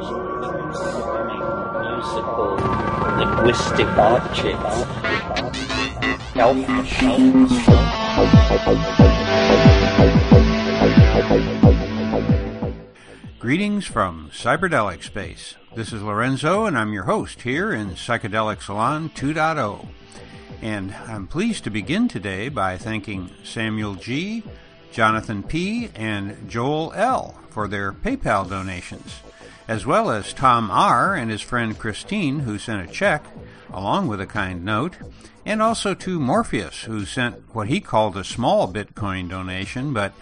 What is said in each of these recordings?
musical linguistic objects. Greetings from Cyberdelic Space. This is Lorenzo, and I'm your host here in Psychedelic Salon 2.0. And I'm pleased to begin today by thanking Samuel G., Jonathan P., and Joel L. for their PayPal donations, as well as Tom R. and his friend Christine, who sent a check along with a kind note, and also to Morpheus, who sent what he called a small Bitcoin donation, but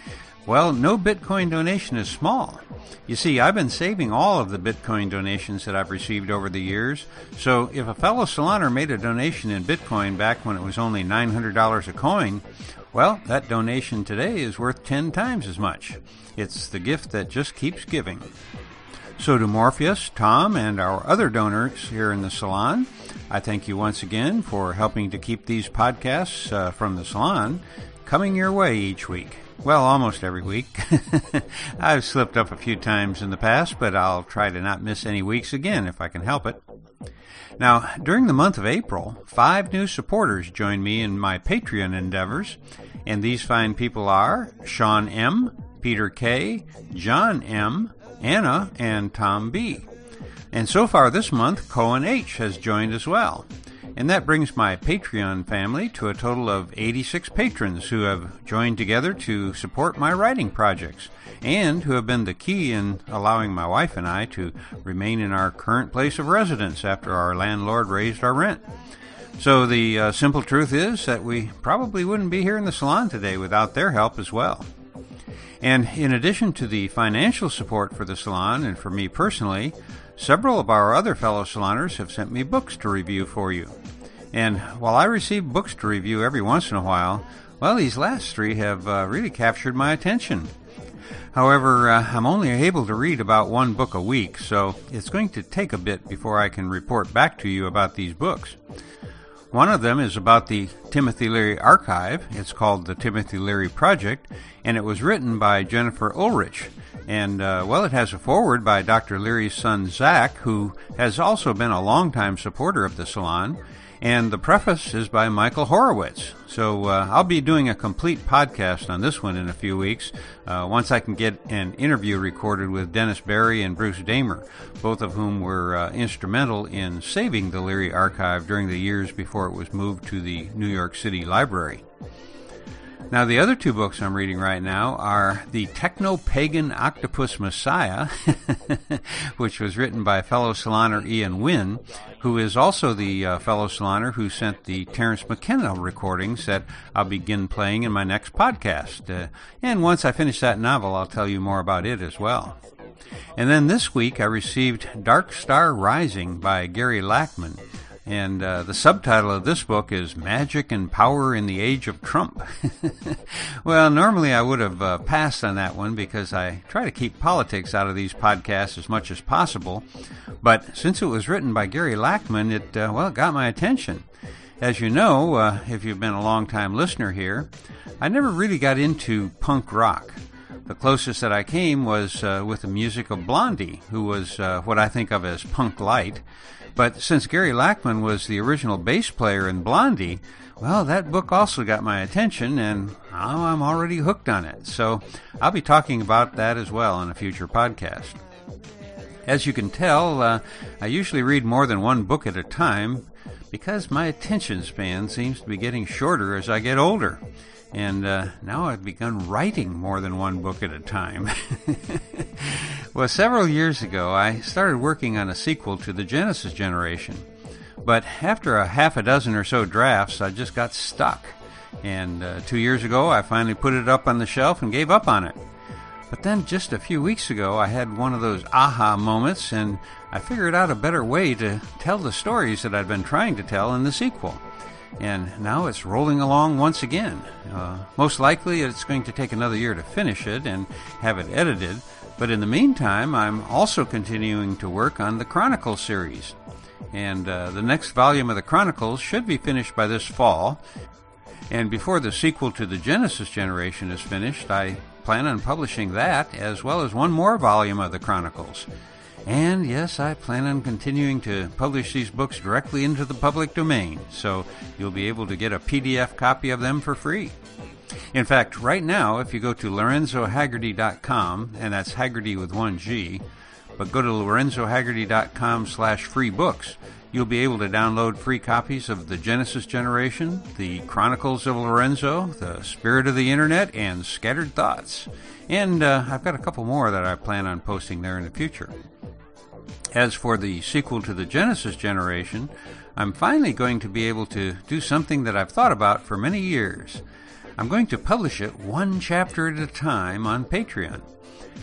well, no Bitcoin donation is small. You see, I've been saving all of the Bitcoin donations that I've received over the years, so if a fellow saloner made a donation in Bitcoin back when it was only $900 a coin, well, that donation today is worth 10 times as much. It's the gift that just keeps giving. So, to Morpheus, Tom, and our other donors here in the salon, I thank you once again for helping to keep these podcasts uh, from the salon coming your way each week. Well, almost every week. I've slipped up a few times in the past, but I'll try to not miss any weeks again if I can help it. Now, during the month of April, five new supporters joined me in my Patreon endeavors, and these fine people are Sean M., Peter K., John M., Anna, and Tom B. And so far this month, Cohen H. has joined as well. And that brings my Patreon family to a total of 86 patrons who have joined together to support my writing projects and who have been the key in allowing my wife and I to remain in our current place of residence after our landlord raised our rent. So the uh, simple truth is that we probably wouldn't be here in the salon today without their help as well. And in addition to the financial support for the salon and for me personally, several of our other fellow saloners have sent me books to review for you. And while I receive books to review every once in a while, well, these last three have uh, really captured my attention. However, uh, I'm only able to read about one book a week, so it's going to take a bit before I can report back to you about these books. One of them is about the Timothy Leary Archive. It's called the Timothy Leary Project, and it was written by Jennifer Ulrich. And, uh, well, it has a foreword by Dr. Leary's son, Zach, who has also been a longtime supporter of the salon. And the preface is by Michael Horowitz. So uh, I'll be doing a complete podcast on this one in a few weeks, uh, once I can get an interview recorded with Dennis Barry and Bruce Damer, both of whom were uh, instrumental in saving the Leary archive during the years before it was moved to the New York City Library. Now, the other two books I'm reading right now are The Techno Pagan Octopus Messiah, which was written by fellow saloner Ian Wynn, who is also the uh, fellow saloner who sent the Terence McKenna recordings that I'll begin playing in my next podcast. Uh, and once I finish that novel, I'll tell you more about it as well. And then this week I received Dark Star Rising by Gary Lachman. And uh, the subtitle of this book is Magic and Power in the Age of Trump. well, normally I would have uh, passed on that one because I try to keep politics out of these podcasts as much as possible. But since it was written by Gary Lachman, it, uh, well, it got my attention. As you know, uh, if you've been a long time listener here, I never really got into punk rock. The closest that I came was uh, with the music of Blondie, who was uh, what I think of as punk light. But since Gary Lachman was the original bass player in Blondie, well, that book also got my attention, and I'm already hooked on it. So I'll be talking about that as well in a future podcast. As you can tell, uh, I usually read more than one book at a time because my attention span seems to be getting shorter as I get older. And uh, now I've begun writing more than one book at a time. well, several years ago, I started working on a sequel to the Genesis generation. But after a half a dozen or so drafts, I just got stuck. And uh, two years ago, I finally put it up on the shelf and gave up on it. But then just a few weeks ago, I had one of those aha moments and I figured out a better way to tell the stories that I'd been trying to tell in the sequel and now it's rolling along once again. Uh, most likely, it's going to take another year to finish it and have it edited, but in the meantime, I'm also continuing to work on the Chronicles series. And uh, the next volume of the Chronicles should be finished by this fall. And before the sequel to the Genesis generation is finished, I plan on publishing that as well as one more volume of the Chronicles. And yes, I plan on continuing to publish these books directly into the public domain, so you'll be able to get a PDF copy of them for free. In fact, right now, if you go to lorenzohagerty.com, and that's Hagerty with one G, but go to lorenzohagerty.com slash free books, you'll be able to download free copies of The Genesis Generation, The Chronicles of Lorenzo, The Spirit of the Internet, and Scattered Thoughts. And uh, I've got a couple more that I plan on posting there in the future. As for the sequel to the Genesis generation, I'm finally going to be able to do something that I've thought about for many years. I'm going to publish it one chapter at a time on Patreon.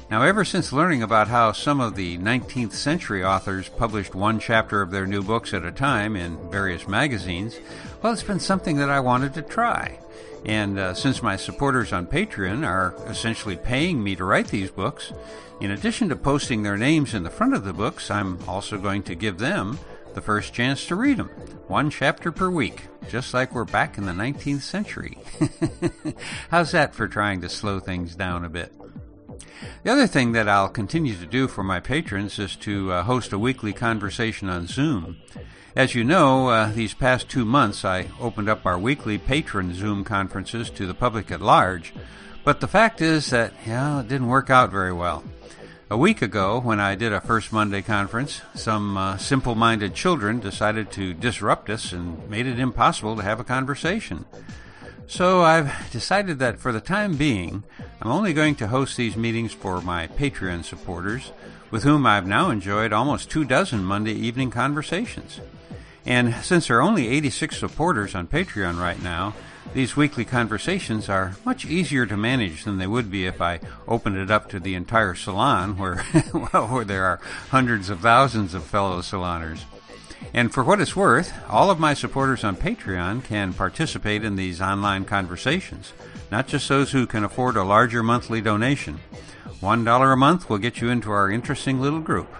Now, ever since learning about how some of the 19th century authors published one chapter of their new books at a time in various magazines, well, it's been something that I wanted to try. And uh, since my supporters on Patreon are essentially paying me to write these books, in addition to posting their names in the front of the books, I'm also going to give them the first chance to read them, one chapter per week, just like we're back in the 19th century. How's that for trying to slow things down a bit? The other thing that I'll continue to do for my patrons is to uh, host a weekly conversation on Zoom. As you know, uh, these past two months I opened up our weekly patron Zoom conferences to the public at large, but the fact is that, yeah, it didn't work out very well. A week ago, when I did a First Monday conference, some uh, simple minded children decided to disrupt us and made it impossible to have a conversation. So I've decided that for the time being, I'm only going to host these meetings for my Patreon supporters, with whom I've now enjoyed almost two dozen Monday evening conversations. And since there are only 86 supporters on Patreon right now, these weekly conversations are much easier to manage than they would be if I opened it up to the entire salon, where, well, where there are hundreds of thousands of fellow saloners. And for what it's worth, all of my supporters on Patreon can participate in these online conversations, not just those who can afford a larger monthly donation. One dollar a month will get you into our interesting little group.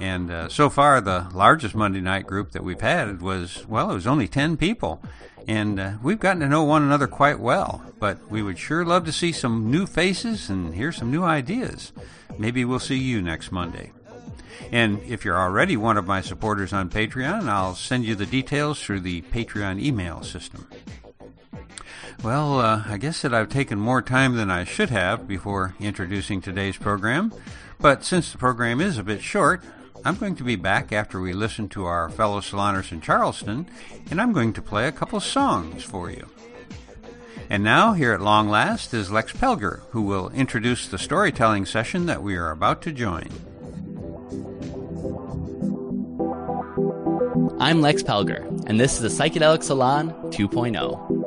And uh, so far, the largest Monday night group that we've had was, well, it was only 10 people and uh, we've gotten to know one another quite well. But we would sure love to see some new faces and hear some new ideas. Maybe we'll see you next Monday. And if you're already one of my supporters on Patreon, I'll send you the details through the Patreon email system. Well, uh, I guess that I've taken more time than I should have before introducing today's program. But since the program is a bit short, I'm going to be back after we listen to our fellow saloners in Charleston, and I'm going to play a couple songs for you. And now, here at long last, is Lex Pelger, who will introduce the storytelling session that we are about to join. I'm Lex Pelger, and this is the Psychedelic Salon 2.0.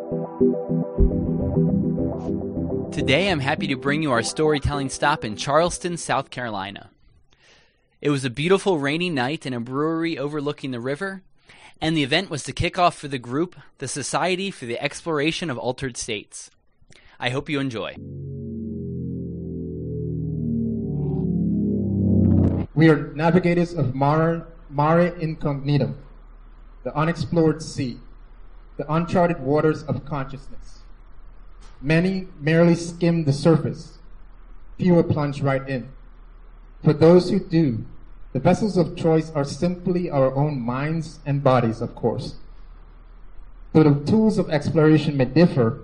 Today, I'm happy to bring you our storytelling stop in Charleston, South Carolina. It was a beautiful rainy night in a brewery overlooking the river, and the event was to kick off for the group the Society for the Exploration of Altered States. I hope you enjoy. We are navigators of mare, mare incognitum, the unexplored sea, the uncharted waters of consciousness. Many merely skim the surface, fewer plunge right in. For those who do, the vessels of choice are simply our own minds and bodies, of course. Though the tools of exploration may differ,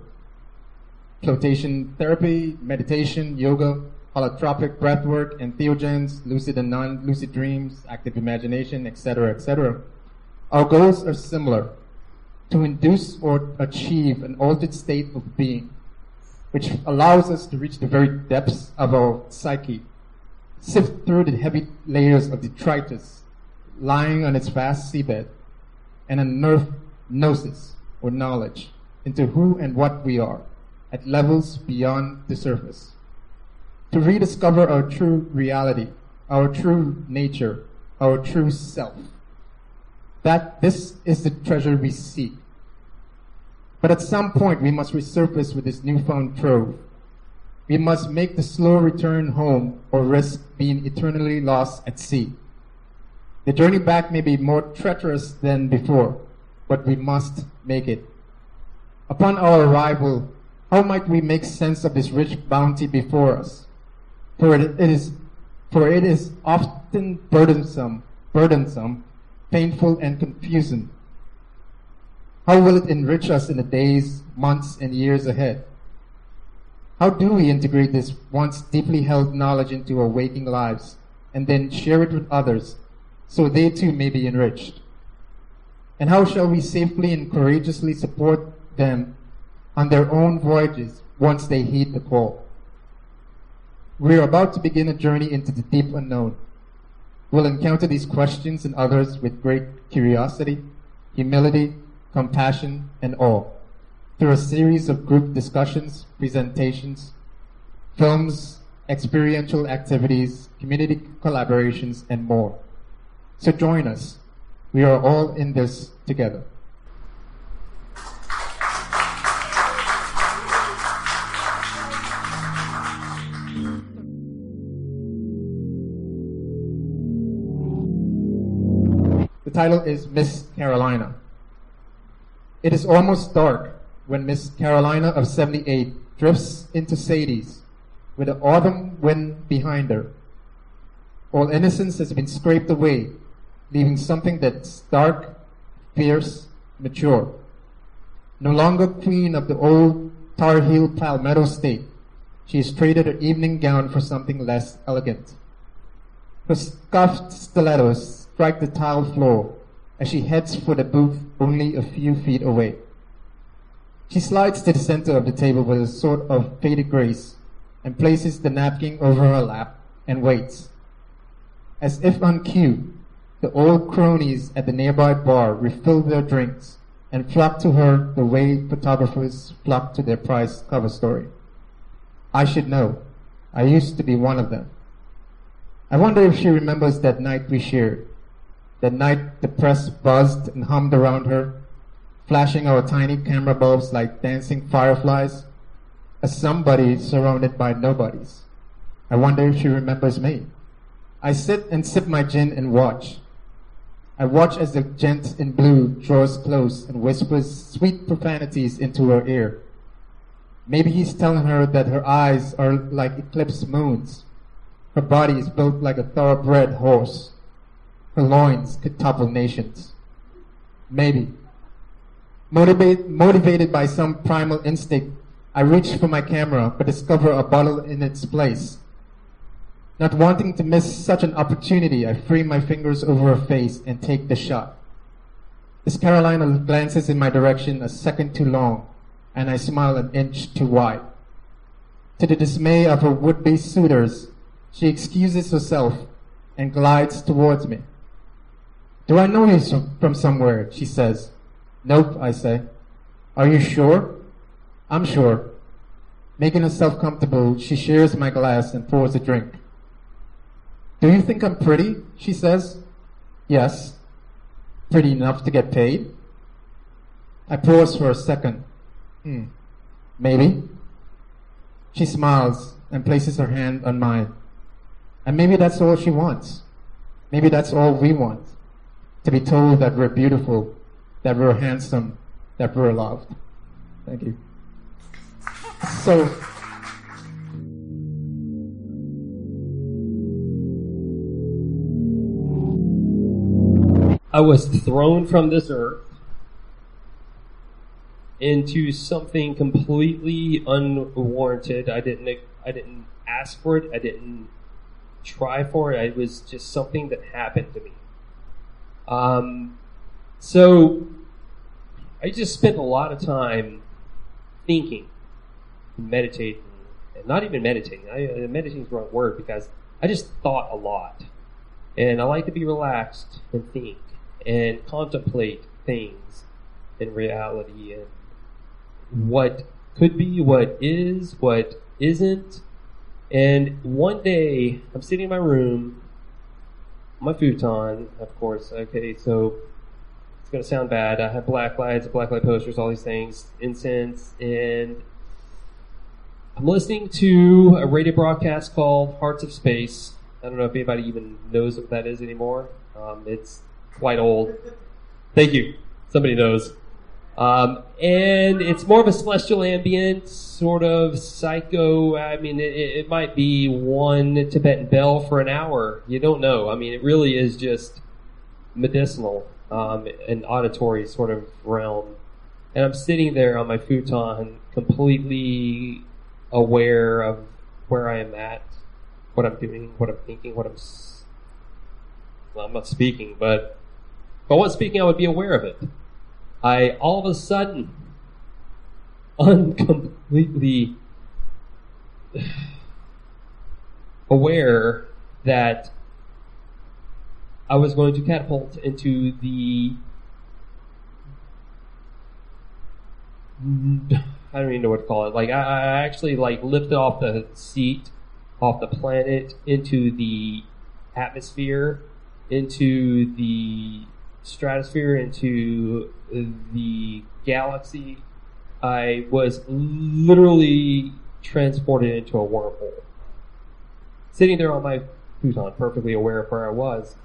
flotation therapy, meditation, yoga, holotropic breathwork, entheogens, lucid and non-lucid dreams, active imagination, etc., etc. Our goals are similar, to induce or achieve an altered state of being, which allows us to reach the very depths of our psyche sift through the heavy layers of detritus lying on its vast seabed and unearth gnosis or knowledge into who and what we are at levels beyond the surface. To rediscover our true reality, our true nature, our true self. That this is the treasure we seek. But at some point we must resurface with this newfound trove we must make the slow return home or risk being eternally lost at sea. The journey back may be more treacherous than before, but we must make it. Upon our arrival, how might we make sense of this rich bounty before us? For it is for it is often burdensome, burdensome, painful, and confusing. How will it enrich us in the days, months, and years ahead? How do we integrate this once deeply held knowledge into our waking lives and then share it with others so they too may be enriched? And how shall we safely and courageously support them on their own voyages once they heed the call? We are about to begin a journey into the deep unknown. We'll encounter these questions and others with great curiosity, humility, compassion, and awe through a series of group discussions, presentations, films, experiential activities, community collaborations, and more. So join us. We are all in this together. The title is Miss Carolina. It is almost dark when Miss Carolina of 78 drifts into Sadie's with the autumn wind behind her. All innocence has been scraped away, leaving something that's dark, fierce, mature. No longer queen of the old Tar Heel Palmetto state, she has traded her evening gown for something less elegant. Her scuffed stilettos strike the tile floor as she heads for the booth only a few feet away. She slides to the center of the table with a sort of faded grace and places the napkin over her lap and waits. As if on cue, the old cronies at the nearby bar refill their drinks and flock to her the way photographers flock to their prize cover story. I should know. I used to be one of them. I wonder if she remembers that night we shared. That night the press buzzed and hummed around her, flashing our tiny camera bulbs like dancing fireflies, a somebody surrounded by nobodies. I wonder if she remembers me. I sit and sip my gin and watch. I watch as the gent in blue draws close and whispers sweet profanities into her ear. Maybe he's telling her that her eyes are like eclipsed moons. Her body is built like a thoroughbred horse. Her loins could topple nations. Maybe. Motivate, motivated by some primal instinct, I reach for my camera but discover a bottle in its place. Not wanting to miss such an opportunity, I free my fingers over her face and take the shot. Miss Carolina glances in my direction a second too long, and I smile an inch too wide. To the dismay of her would-be suitors, she excuses herself and glides towards me. Do I know you from somewhere? She says. Nope, I say. Are you sure? I'm sure. Making herself comfortable, she shares my glass and pours a drink. Do you think I'm pretty? She says. Yes. Pretty enough to get paid? I pause for a second. Hmm. Maybe. She smiles and places her hand on mine. And maybe that's all she wants. Maybe that's all we want. To be told that we're beautiful, that we're handsome, that we're loved. Thank you. So, I was thrown from this earth into something completely unwarranted. I didn't I didn't ask for it. I didn't try for it. It was just something that happened to me. Um, so I just spent a lot of time thinking, meditating, and not even meditating. I, uh, meditating is the wrong word because I just thought a lot, and I like to be relaxed and think and contemplate things in reality and what could be, what is, what isn't. And one day, I'm sitting in my room, my futon, of course. Okay, so it's gonna sound bad. I have black lights, black light posters, all these things, incense, and I'm listening to a radio broadcast called Hearts of Space. I don't know if anybody even knows what that is anymore. Um, it's quite old. Thank you. Somebody knows. Um, and it's more of a celestial ambient, sort of psycho. I mean, it, it might be one Tibetan bell for an hour. You don't know. I mean, it really is just medicinal, um, an auditory sort of realm. And I'm sitting there on my futon, completely aware of where I am at, what I'm doing, what I'm thinking, what I'm. Well, I'm not speaking, but if I was speaking, I would be aware of it. I all of a sudden, uncompletely aware that I was going to catapult into the. I don't even know what to call it. Like I, I actually like lifted off the seat, off the planet into the atmosphere, into the stratosphere, into the galaxy. I was literally transported into a wormhole. Sitting there on my futon, perfectly aware of where I was,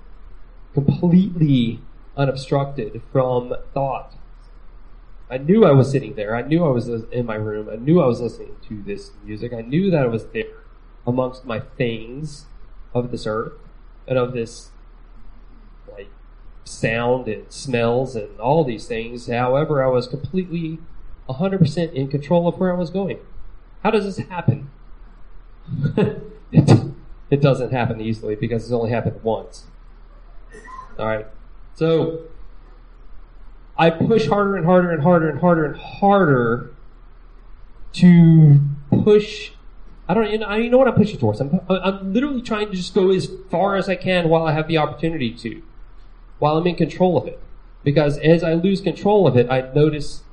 completely unobstructed from thought. I knew I was sitting there. I knew I was in my room. I knew I was listening to this music. I knew that I was there amongst my things of this earth and of this sound and smells and all these things. However, I was completely 100% in control of where I was going. How does this happen? it, it doesn't happen easily because it's only happened once. All right. So I push harder and harder and harder and harder and harder to push. I don't, you know, I don't know what I'm pushing towards. I'm, I'm literally trying to just go as far as I can while I have the opportunity to, while I'm in control of it. Because as I lose control of it, I notice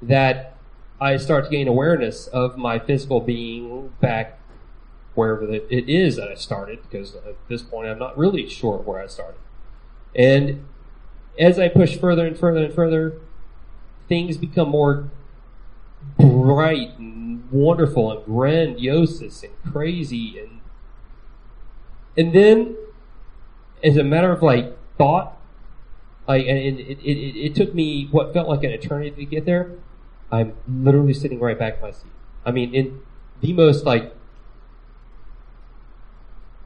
that I start to gain awareness of my physical being back wherever it is that I started. Because at this point, I'm not really sure where I started. And as I push further and further and further, things become more bright and wonderful and grandiose and crazy and and then as a matter of like thought like and it, it, it, took me what felt like an eternity to get there i'm literally sitting right back in my seat i mean in the most like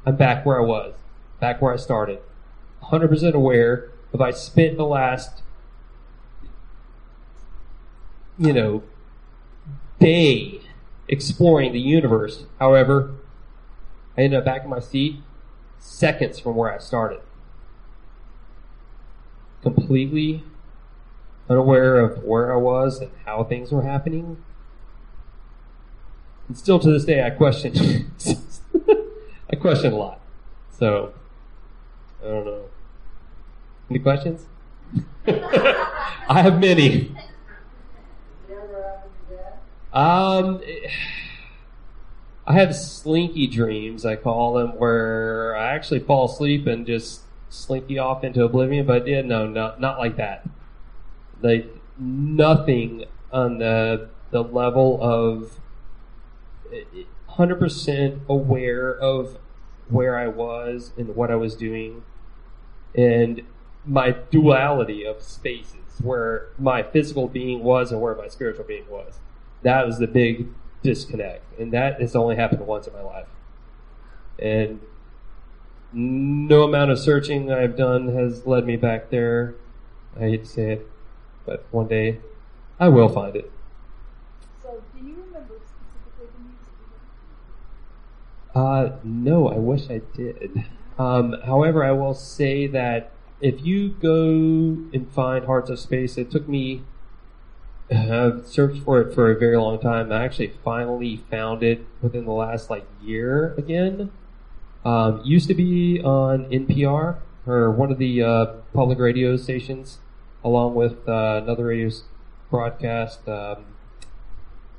i'm back where i was back where i started 100% aware if I spent the last, you know, day exploring the universe. However, I ended up back in my seat seconds from where I started. Completely unaware of where I was and how things were happening. And still to this day, I question. I question a lot. So, I don't know. Any questions? I have many. Um, I have slinky dreams, I call them, where I actually fall asleep and just slinky off into oblivion. But yeah, no, not not like that. Like nothing on the the level of eh, eh, hundred percent aware of where I was and what I was doing, and my duality of spaces, where my physical being was and where my spiritual being was. That was the big disconnect, and that has only happened once in my life. And no amount of searching I've done has led me back there. I hate to say it, but one day I will find it. So, do you remember specifically the music Uh, no, I wish I did. Um, however, I will say that if you go and find Hearts of Space, it took me. I've searched for it for a very long time. I actually finally found it within the last like year again. Um, used to be on NPR or one of the uh, public radio stations, along with uh, another radio broadcast. Um,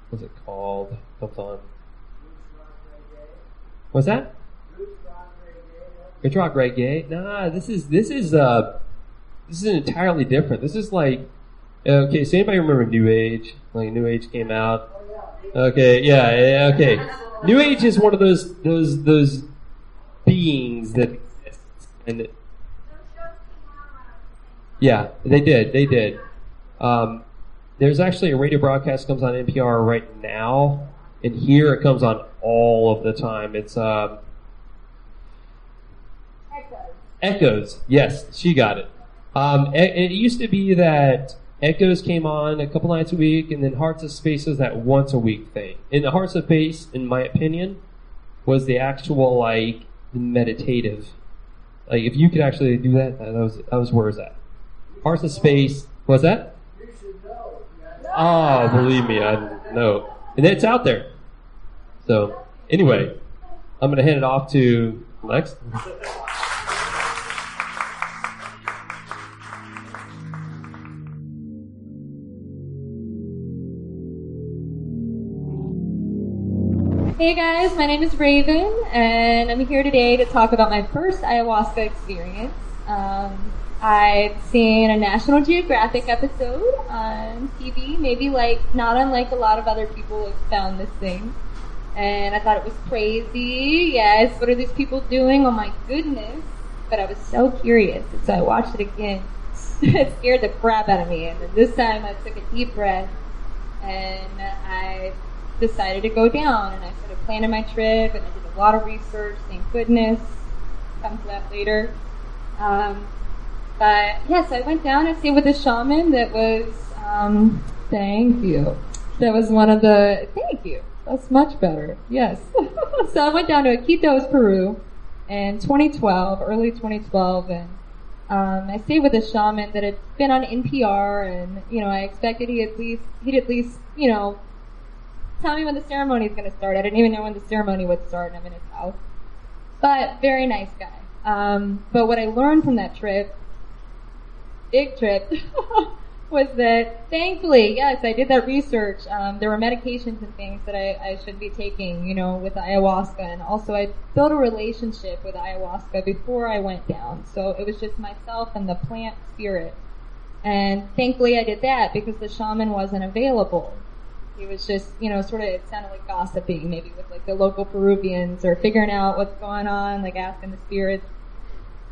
what's it called? Comes on. What's that? Rich rock reggae. Nah, this is this is uh this is entirely different. This is like okay. So anybody remember New Age? Like New Age came out. Okay, yeah, yeah, okay. New Age is one of those those those beings that exist, and yeah, they did, they did. Um, there's actually a radio broadcast comes on NPR right now, and here it comes on all of the time. It's um, Echoes. Echoes. Yes, she got it. Um, it, it used to be that Echoes came on a couple nights a week, and then Hearts of Space was that once a week thing. And the Hearts of Space, in my opinion, was the actual like meditative. Like if you could actually do that, that was that was where is that? Hearts of Space. Was that? Oh, believe me, I know, and it's out there. So anyway, I'm gonna hand it off to Lex. Hey guys, my name is Raven, and I'm here today to talk about my first ayahuasca experience. Um, I've seen a National Geographic episode on TV, maybe like not unlike a lot of other people have found this thing, and I thought it was crazy. Yes, what are these people doing? Oh my goodness! But I was so curious, and so I watched it again. it scared the crap out of me, and this time I took a deep breath and I decided to go down and I started planning my trip and I did a lot of research, thank goodness. Come to that later. Um, but yes, I went down and stayed with a shaman that was, um, thank you. That was one of the, thank you. That's much better. Yes. so I went down to Iquitos, Peru in 2012, early 2012 and um, I stayed with a shaman that had been on NPR, and you know, I expected he at least he'd at least you know tell me when the ceremony is going to start. I didn't even know when the ceremony would start, and I'm in his house. But very nice guy. Um, but what I learned from that trip, big trip, was that thankfully, yes, I did that research. Um, there were medications and things that I, I should be taking, you know, with ayahuasca, and also I built a relationship with ayahuasca before I went down. So it was just myself and the plant spirit. And thankfully I did that because the shaman wasn't available. He was just, you know, sort of, it sounded like gossiping maybe with like the local Peruvians or figuring out what's going on, like asking the spirits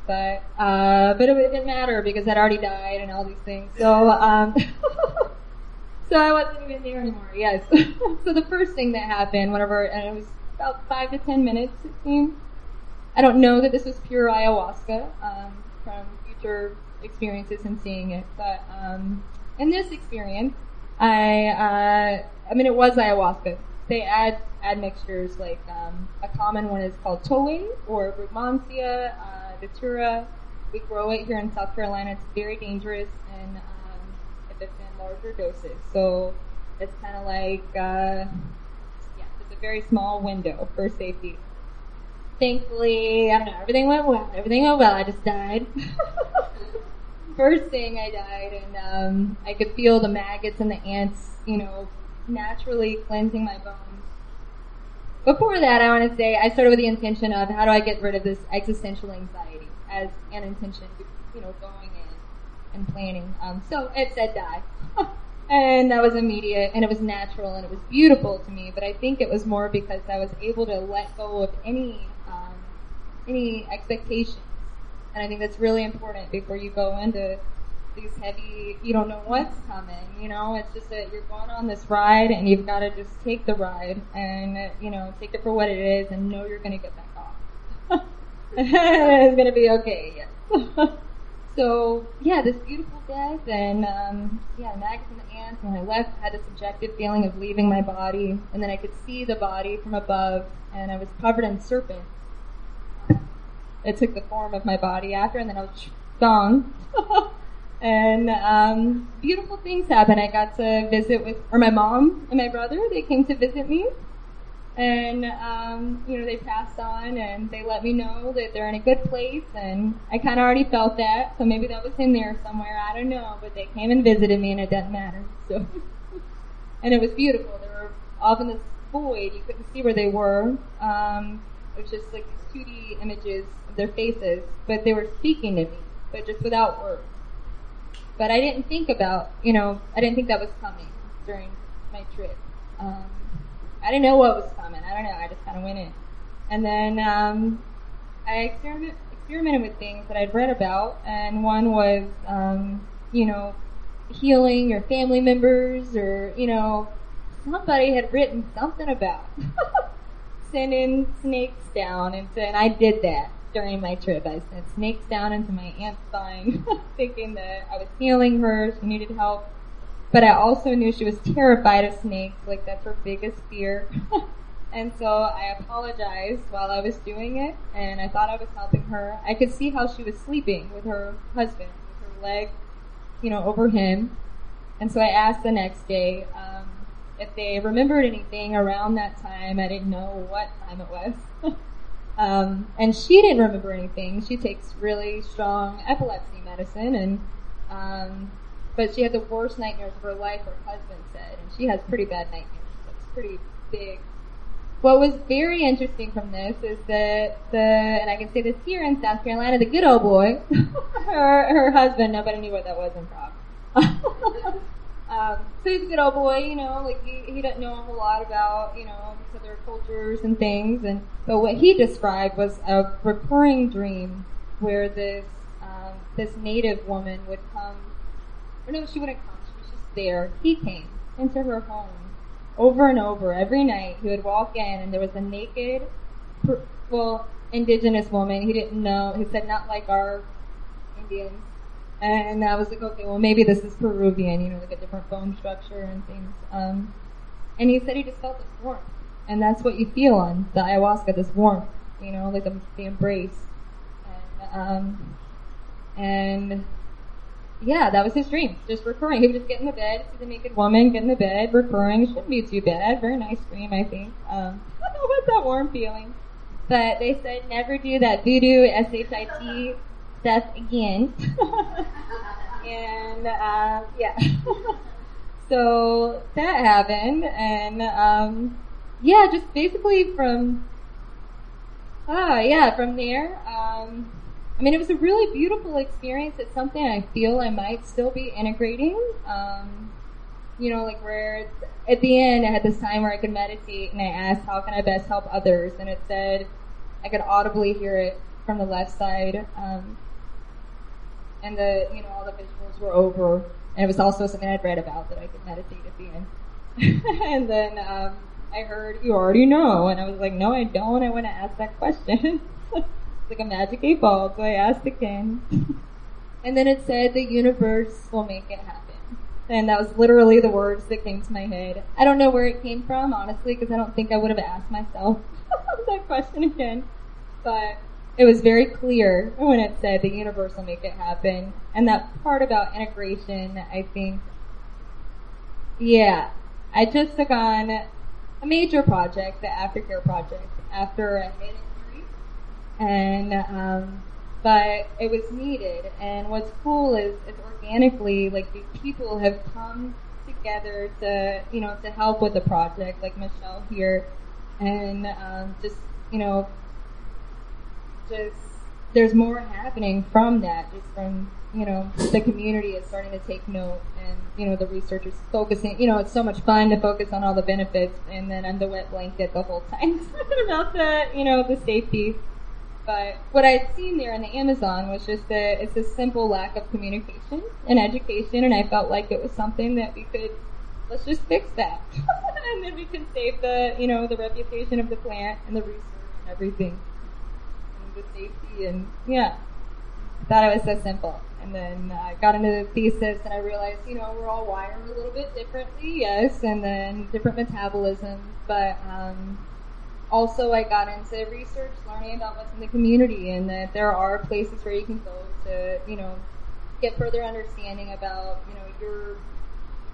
but uh, but it, it didn't matter because I'd already died and all these things. So um, so I wasn't even there anymore. Yes. so the first thing that happened, whenever and it was about five to ten minutes, it seemed. I don't know that this was pure ayahuasca um, from future experiences and seeing it, but um, in this experience, I uh, I mean it was ayahuasca. They add add mixtures like um, a common one is called toé or brugmansia. Uh, datura. We grow it here in South Carolina. It's very dangerous, and um, if it's in larger doses, so it's kind of like uh, yeah, it's a very small window for safety. Thankfully, I don't know. Everything went well. Everything went well. I just died. First thing, I died, and um, I could feel the maggots and the ants, you know, naturally cleansing my bones. Before that, I want to say I started with the intention of how do I get rid of this existential anxiety as an intention, you know, going in and planning. Um, so it said die. and that was immediate and it was natural and it was beautiful to me, but I think it was more because I was able to let go of any, um, any expectations. And I think that's really important before you go into these heavy, you don't know what's coming, you know, it's just that you're going on this ride and you've got to just take the ride and, you know, take it for what it is and know you're going to get back off. it's going to be okay, yes. so, yeah, this beautiful death and, um, yeah, maggots and the ants. When I left, I had a subjective feeling of leaving my body and then I could see the body from above and I was covered in serpents. It took the form of my body after and then I was gone. and um, beautiful things happened. I got to visit with, or my mom and my brother. They came to visit me, and um, you know they passed on, and they let me know that they're in a good place. And I kind of already felt that, so maybe that was in there somewhere. I don't know, but they came and visited me, and it doesn't matter. So, and it was beautiful. They were off in this void. You couldn't see where they were. Um, it was just like 2D images their faces, but they were speaking to me, but just without words but I didn't think about, you know, I didn't think that was coming during my trip. Um, I didn't know what was coming. I don't know. I just kind of went in, and then um, I experiment, experimented with things that I'd read about, and one was, um, you know, healing your family members or, you know, somebody had written something about sending snakes down into, and I did that during my trip. I sent snakes down into my aunt's spine, thinking that I was healing her, she needed help. But I also knew she was terrified of snakes, like that's her biggest fear. and so I apologized while I was doing it, and I thought I was helping her. I could see how she was sleeping with her husband, with her leg, you know, over him. And so I asked the next day um, if they remembered anything around that time. I didn't know what time it was. um, and she didn't remember anything. She takes really strong epilepsy medicine, and um, but she had the worst nightmares of her life. Her husband said, and she has pretty bad nightmares. So it's pretty big. What was very interesting from this is that the, and I can say this here in South Carolina, the good old boy, her her husband, nobody knew what that was in prop. Um, so he's a good old boy, you know, like he, he doesn't know a whole lot about, you know, other cultures and things. And, but what he described was a recurring dream where this, um, this native woman would come, or no, she wouldn't come, she was just there. He came into her home over and over every night. He would walk in and there was a naked, well, indigenous woman. He didn't know, he said not like our Indians and I was like, okay, well maybe this is Peruvian, you know, like a different bone structure and things. Um, and he said he just felt this warmth, and that's what you feel on the ayahuasca, this warmth, you know, like the, the embrace, and um, and yeah, that was his dream, just recurring. He would just get in the bed, see the naked woman, get in the bed, recurring. Shouldn't be too bad. Very nice dream, I think. Um, what's that warm feeling? But they said never do that voodoo shit stuff again. and uh, yeah. so that happened, and um, yeah, just basically from ah yeah from there. Um, I mean, it was a really beautiful experience. It's something I feel I might still be integrating. Um, you know, like where at the end I had this time where I could meditate, and I asked, "How can I best help others?" And it said I could audibly hear it from the left side. Um, and the you know all the visuals were over, and it was also something I'd read about that I could meditate at the end. and then um, I heard you already know, and I was like, no, I don't. I want to ask that question. it's like a magic eight ball, so I asked again. and then it said the universe will make it happen. And that was literally the words that came to my head. I don't know where it came from, honestly, because I don't think I would have asked myself that question again. But it was very clear when it said the universe will make it happen. And that part about integration, I think, yeah, I just took on a major project, the Aftercare project, after a head injury. And, um, but it was needed. And what's cool is, is organically, like, these people have come together to, you know, to help with the project, like Michelle here, and um, just, you know, just there's more happening from that, just from you know the community is starting to take note, and you know the researchers focusing. You know, it's so much fun to focus on all the benefits, and then I'm the wet blanket the whole time about the you know the safety. But what I'd seen there in the Amazon was just that it's a simple lack of communication and education, and I felt like it was something that we could let's just fix that, and then we can save the you know the reputation of the plant and the research and everything the safety and yeah, thought it was so simple. And then I got into the thesis and I realized, you know, we're all wired a little bit differently, yes, and then different metabolisms, but um, also I got into research, learning about what's in the community and that there are places where you can go to, you know, get further understanding about, you know, your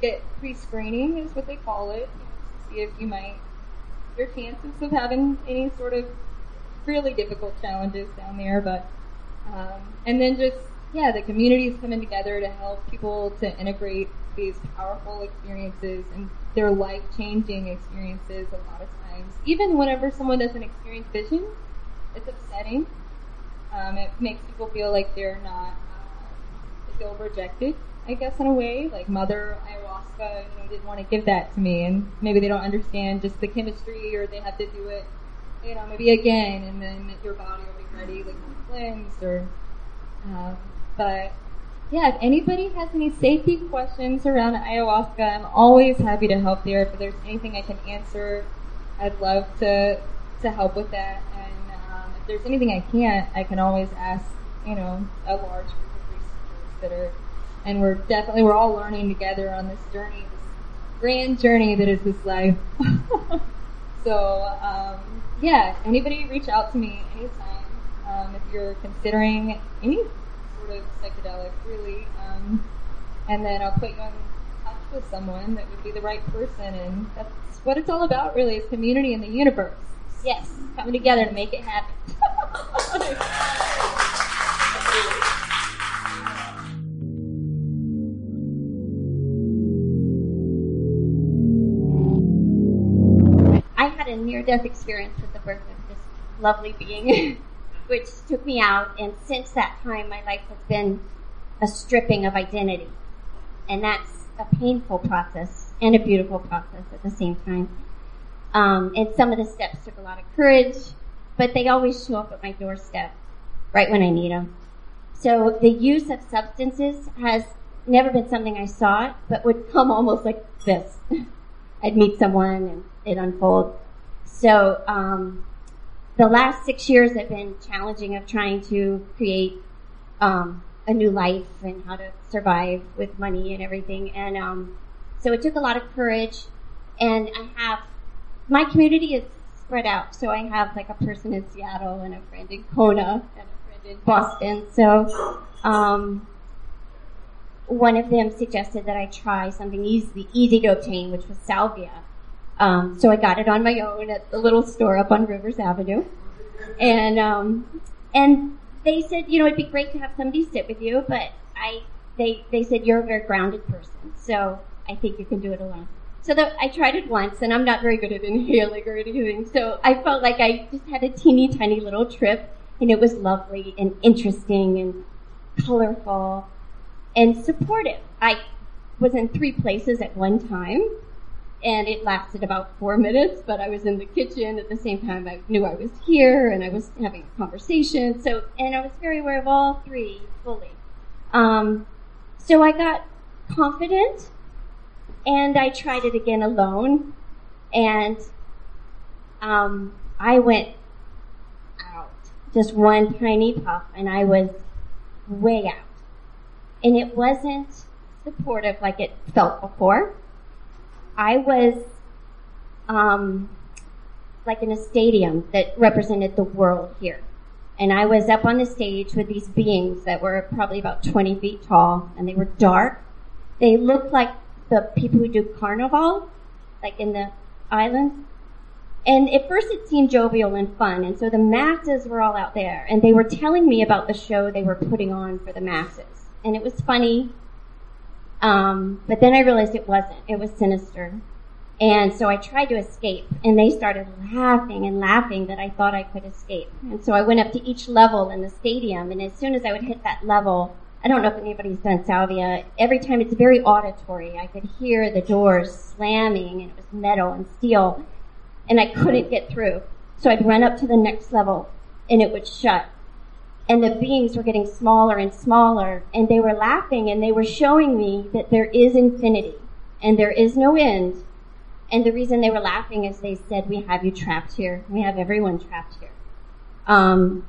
get pre-screening is what they call it, you know, to see if you might your chances of having any sort of really difficult challenges down there, but um, and then just yeah, the communities coming together to help people to integrate these powerful experiences and their life changing experiences a lot of times. Even whenever someone doesn't experience vision, it's upsetting. Um, it makes people feel like they're not, uh, they feel rejected, I guess, in a way. Like Mother Ayahuasca, you know, didn't want to give that to me, and maybe they don't understand just the chemistry, or they have to do it you know, maybe again, and then your body will be ready, like cleansed or. Um, but yeah, if anybody has any safety questions around ayahuasca, I'm always happy to help there. If there's anything I can answer, I'd love to to help with that. And um, if there's anything I can't, I can always ask, you know, a large group of researchers that are, and we're definitely we're all learning together on this journey, this grand journey that is this life. so um, yeah, anybody reach out to me anytime um, if you're considering any sort of psychedelic, really. Um, and then I'll put you in touch with someone that would be the right person, and that's what it's all about, really, is community in the universe. Yes, coming together to make it happen. near death experience with the birth of this lovely being, which took me out, and since that time, my life has been a stripping of identity. And that's a painful process and a beautiful process at the same time. Um, and some of the steps took a lot of courage, but they always show up at my doorstep right when I need them. So the use of substances has never been something I sought, but would come almost like this. I'd meet someone and it unfold. So um, the last six years have been challenging of trying to create um, a new life and how to survive with money and everything. And um, so it took a lot of courage. And I have my community is spread out. So I have like a person in Seattle and a friend in Kona and a friend in Boston. So um, one of them suggested that I try something easy, easy to obtain, which was salvia. Um, so I got it on my own at the little store up on Rivers Avenue, and um, and they said, you know, it'd be great to have somebody sit with you, but I they they said you're a very grounded person, so I think you can do it alone. So the, I tried it once, and I'm not very good at inhaling or anything. So I felt like I just had a teeny tiny little trip, and it was lovely and interesting and colorful and supportive. I was in three places at one time, and it lasted about four minutes, but I was in the kitchen at the same time. I knew I was here, and I was having a conversation. So, and I was very aware of all three fully. Um, so I got confident, and I tried it again alone, and um, I went out, just one tiny puff, and I was way out and it wasn't supportive like it felt before. I was um, like in a stadium that represented the world here. And I was up on the stage with these beings that were probably about 20 feet tall, and they were dark. They looked like the people who do carnival, like in the islands. And at first it seemed jovial and fun, and so the masses were all out there, and they were telling me about the show they were putting on for the masses and it was funny. Um, but then I realized it wasn't. It was sinister. And so I tried to escape, and they started laughing and laughing that I thought I could escape. And so I went up to each level in the stadium, and as soon as I would hit that level, I don't know if anybody's done salvia, every time it's very auditory. I could hear the doors slamming, and it was metal and steel, and I couldn't get through. So I'd run up to the next level, and it would shut and the beings were getting smaller and smaller and they were laughing and they were showing me that there is infinity and there is no end. And the reason they were laughing is they said we have you trapped here. We have everyone trapped here. Um,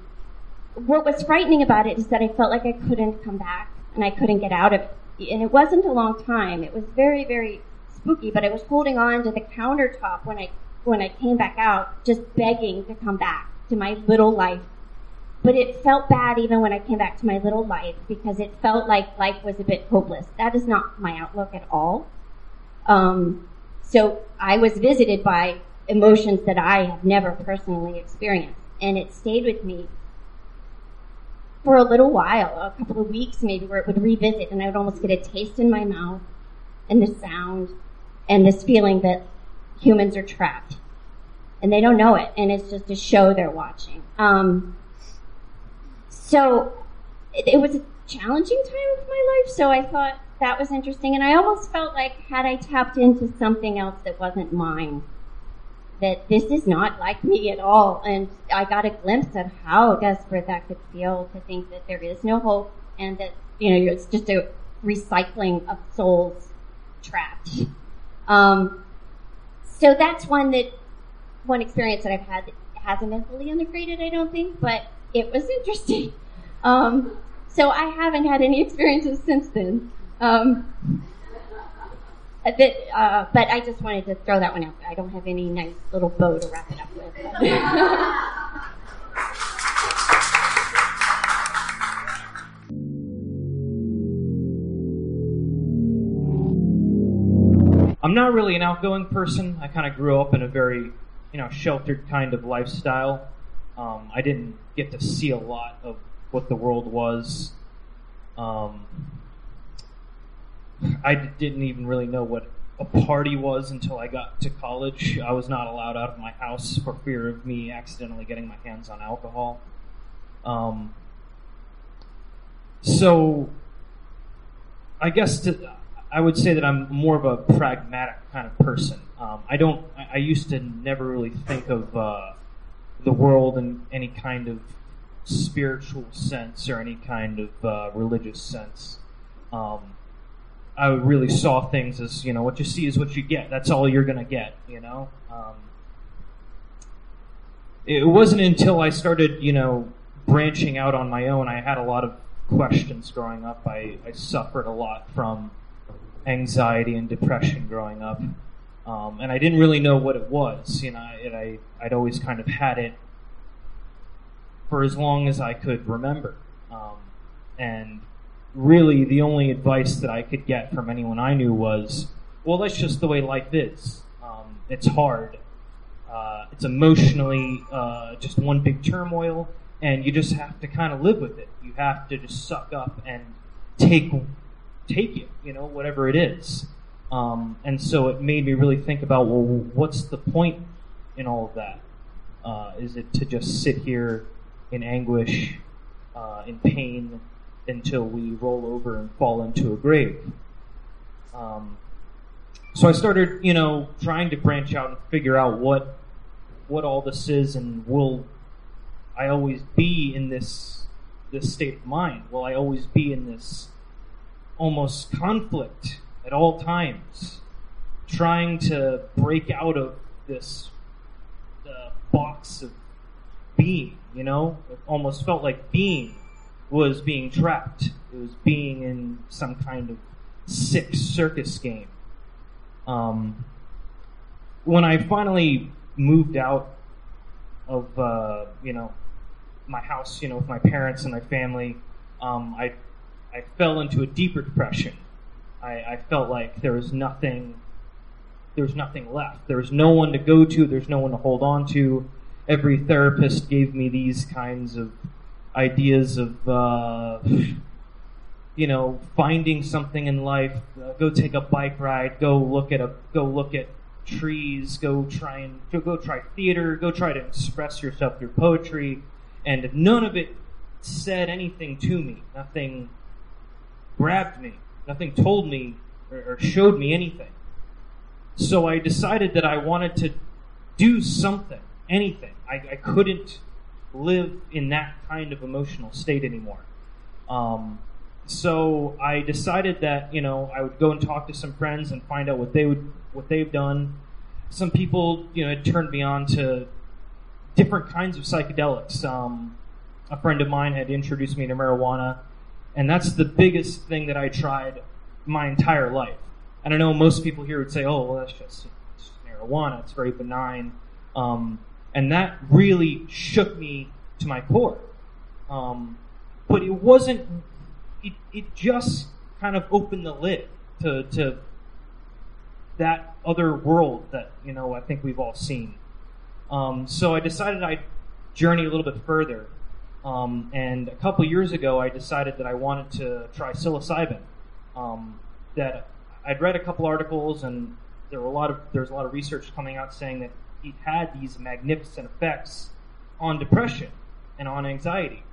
what was frightening about it is that i felt like i couldn't come back and i couldn't get out of it. And it wasn't a long time. It was very very spooky but i was holding on to the countertop when i when i came back out just begging to come back to my little life but it felt bad even when I came back to my little life because it felt like life was a bit hopeless. That is not my outlook at all. Um, so I was visited by emotions that I have never personally experienced, and it stayed with me for a little while, a couple of weeks maybe, where it would revisit, and I would almost get a taste in my mouth, and the sound, and this feeling that humans are trapped, and they don't know it, and it's just a show they're watching. Um, so it, it, was a challenging time of my life. So I thought that was interesting, and I almost felt like had I tapped into something else that wasn't mine, that this is not like me at all. And I got a glimpse of how desperate that could feel to think that there is no hope, and that you know it's just a recycling of souls trapped. Um, so that's one that one experience that I've had that hasn't been fully integrated, I don't think, but it was interesting. Um, so I haven't had any experiences since then. Um, that, uh, but I just wanted to throw that one out. I don't have any nice little bow to wrap it up with. I'm not really an outgoing person. I kind of grew up in a very, you know, sheltered kind of lifestyle. Um, I didn't get to see a lot of what the world was. Um, I didn't even really know what a party was until I got to college. I was not allowed out of my house for fear of me accidentally getting my hands on alcohol. Um, so, I guess to, I would say that I'm more of a pragmatic kind of person. Um, I don't. I used to never really think of uh, the world in any kind of spiritual sense or any kind of uh, religious sense. Um, I really saw things as you know what you see is what you get. That's all you're gonna get. You know. Um, it wasn't until I started, you know, branching out on my own. I had a lot of questions growing up. I, I suffered a lot from anxiety and depression growing up, um, and I didn't really know what it was. You know, and I I'd always kind of had it for as long as I could remember, um, and really the only advice that I could get from anyone I knew was, well, that's just the way life is. Um, it's hard. Uh, it's emotionally uh, just one big turmoil, and you just have to kind of live with it. You have to just suck up and take take it, you know, whatever it is. Um, and so it made me really think about, well, what's the point in all of that? Uh, is it to just sit here in anguish, uh, in pain, until we roll over and fall into a grave? Um, so I started, you know, trying to branch out and figure out what what all this is, and will I always be in this this state of mind? Will I always be in this almost conflict at all times, trying to break out of this uh, box of being? You know, it almost felt like being was being trapped. It was being in some kind of sick circus game. Um, when I finally moved out of uh, you know my house, you know, with my parents and my family, um, I I fell into a deeper depression. I, I felt like there was nothing there was nothing left. There was no one to go to. There's no one to hold on to. Every therapist gave me these kinds of ideas of uh, you know finding something in life. Uh, go take a bike ride. Go look at a go look at trees. Go try and go, go try theater. Go try to express yourself through poetry. And none of it said anything to me. Nothing grabbed me. Nothing told me or, or showed me anything. So I decided that I wanted to do something, anything. I, I couldn't live in that kind of emotional state anymore. Um, so I decided that you know I would go and talk to some friends and find out what they would what they've done. Some people you know had turned me on to different kinds of psychedelics. Um, a friend of mine had introduced me to marijuana, and that's the biggest thing that I tried my entire life. And I know most people here would say, "Oh, well, that's just, just marijuana. It's very benign." Um, and that really shook me to my core. Um, but it wasn't. It, it just kind of opened the lid to, to that other world that you know I think we've all seen. Um, so I decided I'd journey a little bit further. Um, and a couple years ago, I decided that I wanted to try psilocybin. Um, that I'd read a couple articles, and there were a lot of there's a lot of research coming out saying that it had these magnificent effects on depression and on anxiety.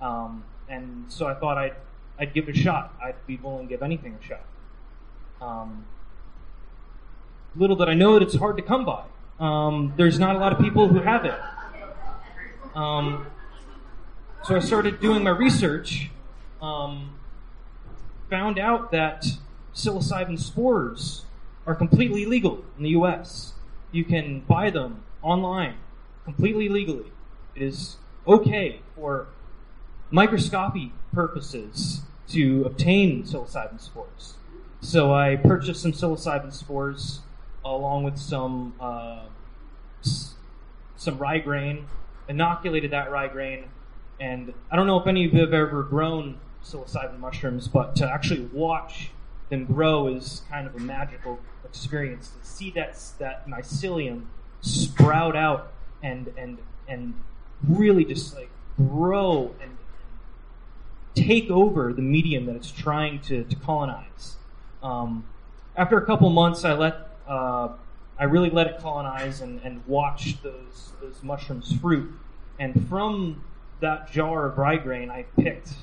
Um, and so I thought I'd I'd give it a shot. I'd be willing to give anything a shot. Um, little did I know that it's hard to come by. Um, there's not a lot of people who have it. Um, so I started doing my research, um, found out that psilocybin spores are completely legal in the U.S. You can buy them online completely legally. It is okay for microscopy purposes to obtain psilocybin spores. So I purchased some psilocybin spores along with some uh, some rye grain, inoculated that rye grain, and I don't know if any of you have ever grown psilocybin mushrooms, but to actually watch them grow is kind of a magical experience. To see that that mycelium sprout out and and and really just like grow and take over the medium that it's trying to, to colonize. Um, after a couple months, I let uh, I really let it colonize and, and watch those those mushrooms fruit. And from that jar of rye grain, I picked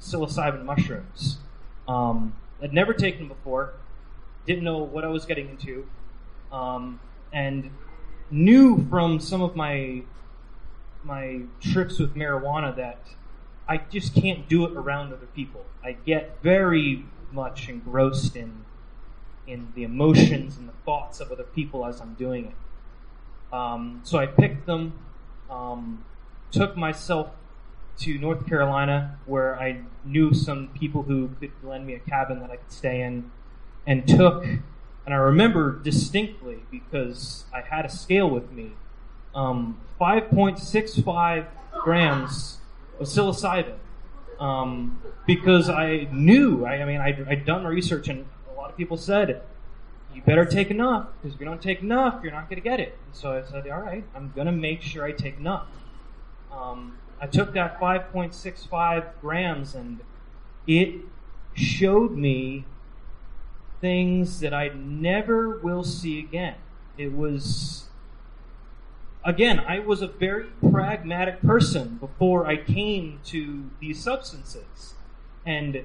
psilocybin mushrooms. Um, I'd never taken them before, didn't know what I was getting into, um, and knew from some of my my trips with marijuana that I just can't do it around other people. I get very much engrossed in in the emotions and the thoughts of other people as I'm doing it. Um, so I picked them, um, took myself to North Carolina where I knew some people who could lend me a cabin that I could stay in, and took, and I remember distinctly because I had a scale with me, um, 5.65 grams of psilocybin. Um, because I knew, I, I mean, I'd, I'd done research, and a lot of people said, you better take enough, because if you don't take enough, you're not going to get it. And so I said, all right, I'm going to make sure I take enough. Um, I took that 5.65 grams, and it showed me things that I never will see again. It was again, I was a very pragmatic person before I came to these substances. And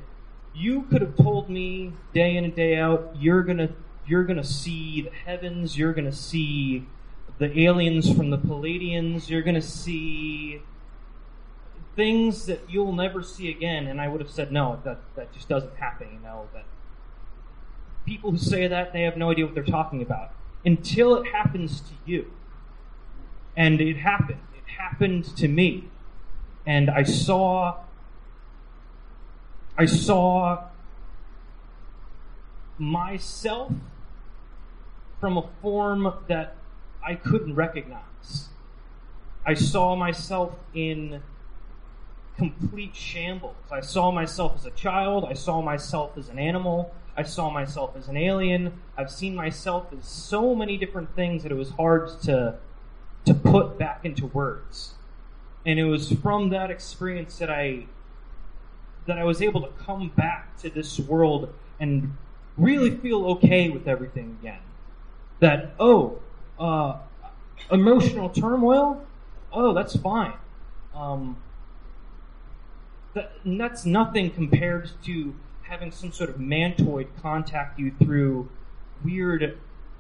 you could have told me day in and day out, you're gonna you're gonna see the heavens, you're gonna see the aliens from the Pleiadians, you're gonna see things that you'll never see again, and I would have said no, that that just doesn't happen, you know, that people who say that they have no idea what they're talking about. Until it happens to you. And it happened. It happened to me. And I saw I saw myself from a form that I couldn't recognize. I saw myself in complete shambles. I saw myself as a child. I saw myself as an animal. I saw myself as an alien. I've seen myself as so many different things that it was hard to to put back into words. And it was from that experience that I that I was able to come back to this world and really feel okay with everything again. That oh, uh, emotional turmoil, oh, that's fine. Um, that, that's nothing compared to having some sort of mantoid contact you through weird,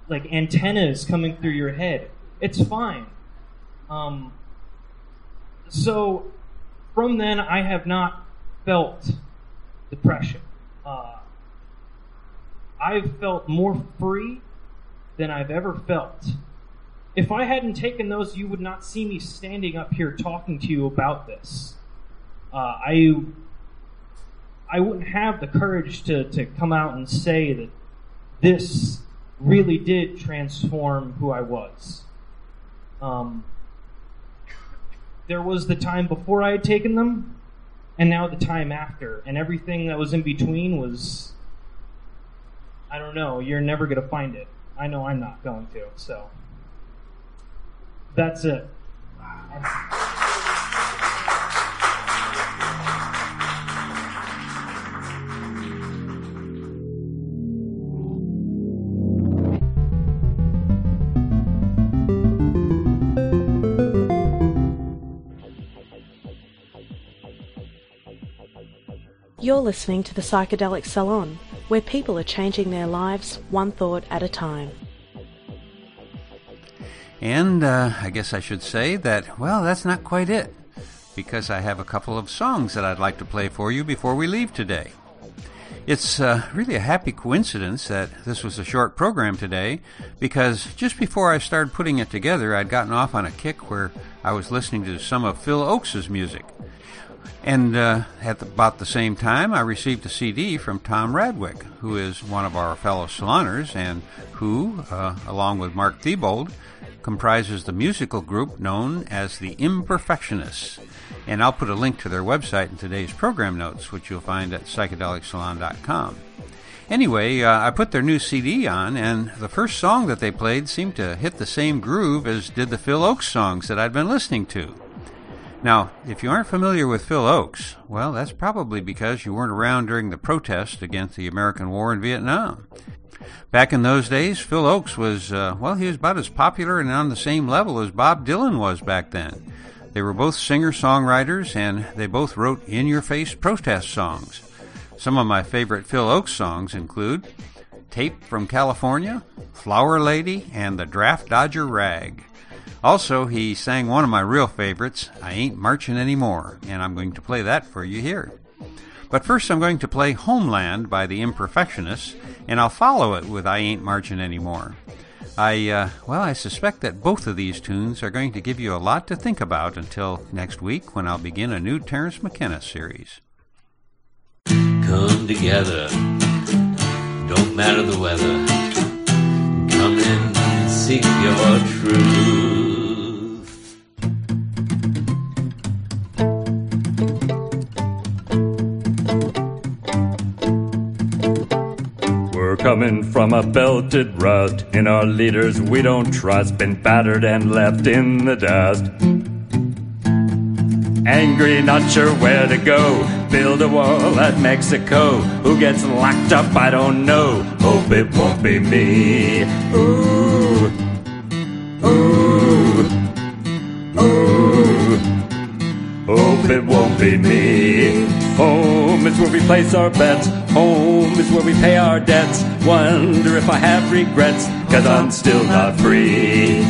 like antennas coming through your head. It's fine. Um, so from then, I have not felt depression. Uh, I've felt more free than I've ever felt. If I hadn't taken those, you would not see me standing up here talking to you about this. Uh, I I wouldn't have the courage to, to come out and say that this really did transform who I was. Um, there was the time before I had taken them, and now the time after, and everything that was in between was. I don't know. You're never going to find it. I know I'm not going to. So that's it. You're listening to the Psychedelic Salon, where people are changing their lives one thought at a time. And uh, I guess I should say that, well, that's not quite it. because I have a couple of songs that I'd like to play for you before we leave today. It's uh, really a happy coincidence that this was a short program today because just before I started putting it together, I'd gotten off on a kick where I was listening to some of Phil Ochs's music. And uh, at the, about the same time, I received a CD from Tom Radwick, who is one of our fellow saloners and who, uh, along with Mark Thiebold, comprises the musical group known as the Imperfectionists. And I'll put a link to their website in today's program notes, which you'll find at psychedelicsalon.com. Anyway, uh, I put their new CD on, and the first song that they played seemed to hit the same groove as did the Phil Ochs songs that I'd been listening to. Now, if you aren't familiar with Phil Ochs, well, that's probably because you weren't around during the protest against the American war in Vietnam. Back in those days, Phil Ochs was, uh, well, he was about as popular and on the same level as Bob Dylan was back then. They were both singer songwriters and they both wrote in your face protest songs. Some of my favorite Phil Ochs songs include Tape from California, Flower Lady, and The Draft Dodger Rag. Also, he sang one of my real favorites, I Ain't Marching Anymore, and I'm going to play that for you here. But first, I'm going to play Homeland by the Imperfectionists, and I'll follow it with I Ain't Marching Anymore. I, uh, well, I suspect that both of these tunes are going to give you a lot to think about until next week when I'll begin a new Terence McKenna series. Come together, don't matter the weather. Come in seek your truth. We're coming from a belted rust. In our leaders we don't trust. Been battered and left in the dust. Angry, not sure where to go. Build a wall at Mexico. Who gets locked up, I don't know. Hope it won't be me. Ooh. Ooh. Ooh. Hope it won't be me. Home is where we place our bets. Home is where we pay our debts. Wonder if I have regrets, cause I'm still not free.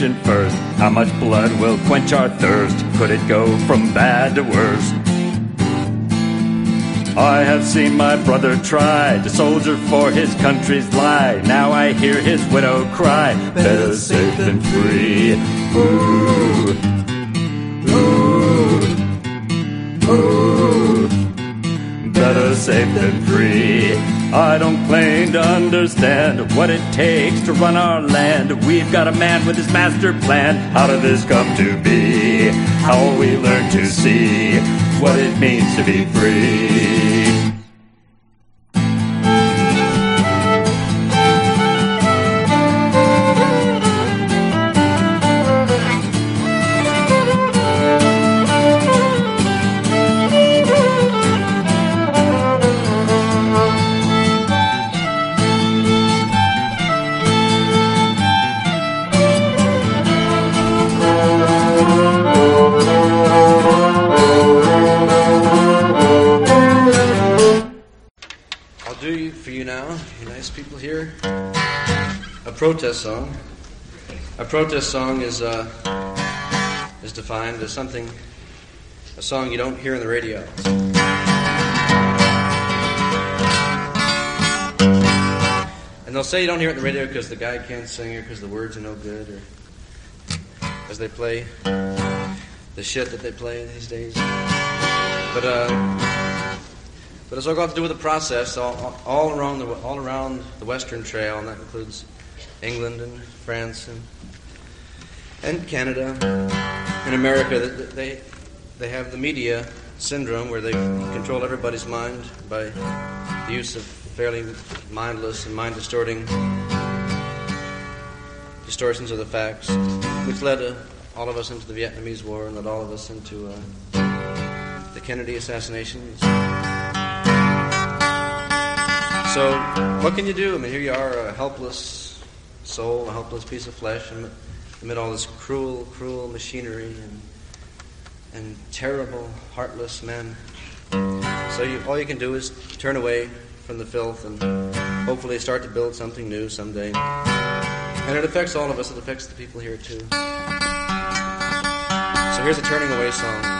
First, how much blood will quench our thirst? Could it go from bad to worse? I have seen my brother try to soldier for his country's lie. Now I hear his widow cry, better safe than free. Ooh. Ooh. Ooh. Better safe than free. I don't claim to understand what it takes to run our land. We've got a man with his master plan. How did this come to be? How will we learn to see what it means to be free? Song. A protest song is uh, is defined as something, a song you don't hear on the radio. And they'll say you don't hear it on the radio because the guy can't sing or because the words are no good or because they play the shit that they play these days. But uh, but it's all got to do with the process all, all around the all around the Western Trail, and that includes England and France and and Canada and America. They they have the media syndrome where they control everybody's mind by the use of fairly mindless and mind distorting distortions of the facts, which led uh, all of us into the Vietnamese War and led all of us into uh, the Kennedy assassinations. So, what can you do? I mean, here you are, a helpless soul, a helpless piece of flesh, amid, all this cruel, cruel machinery and, and terrible, heartless men. So you, all you can do is turn away from the filth and hopefully start to build something new someday. And it affects all of us, it affects the people here too. So here's a turning away song.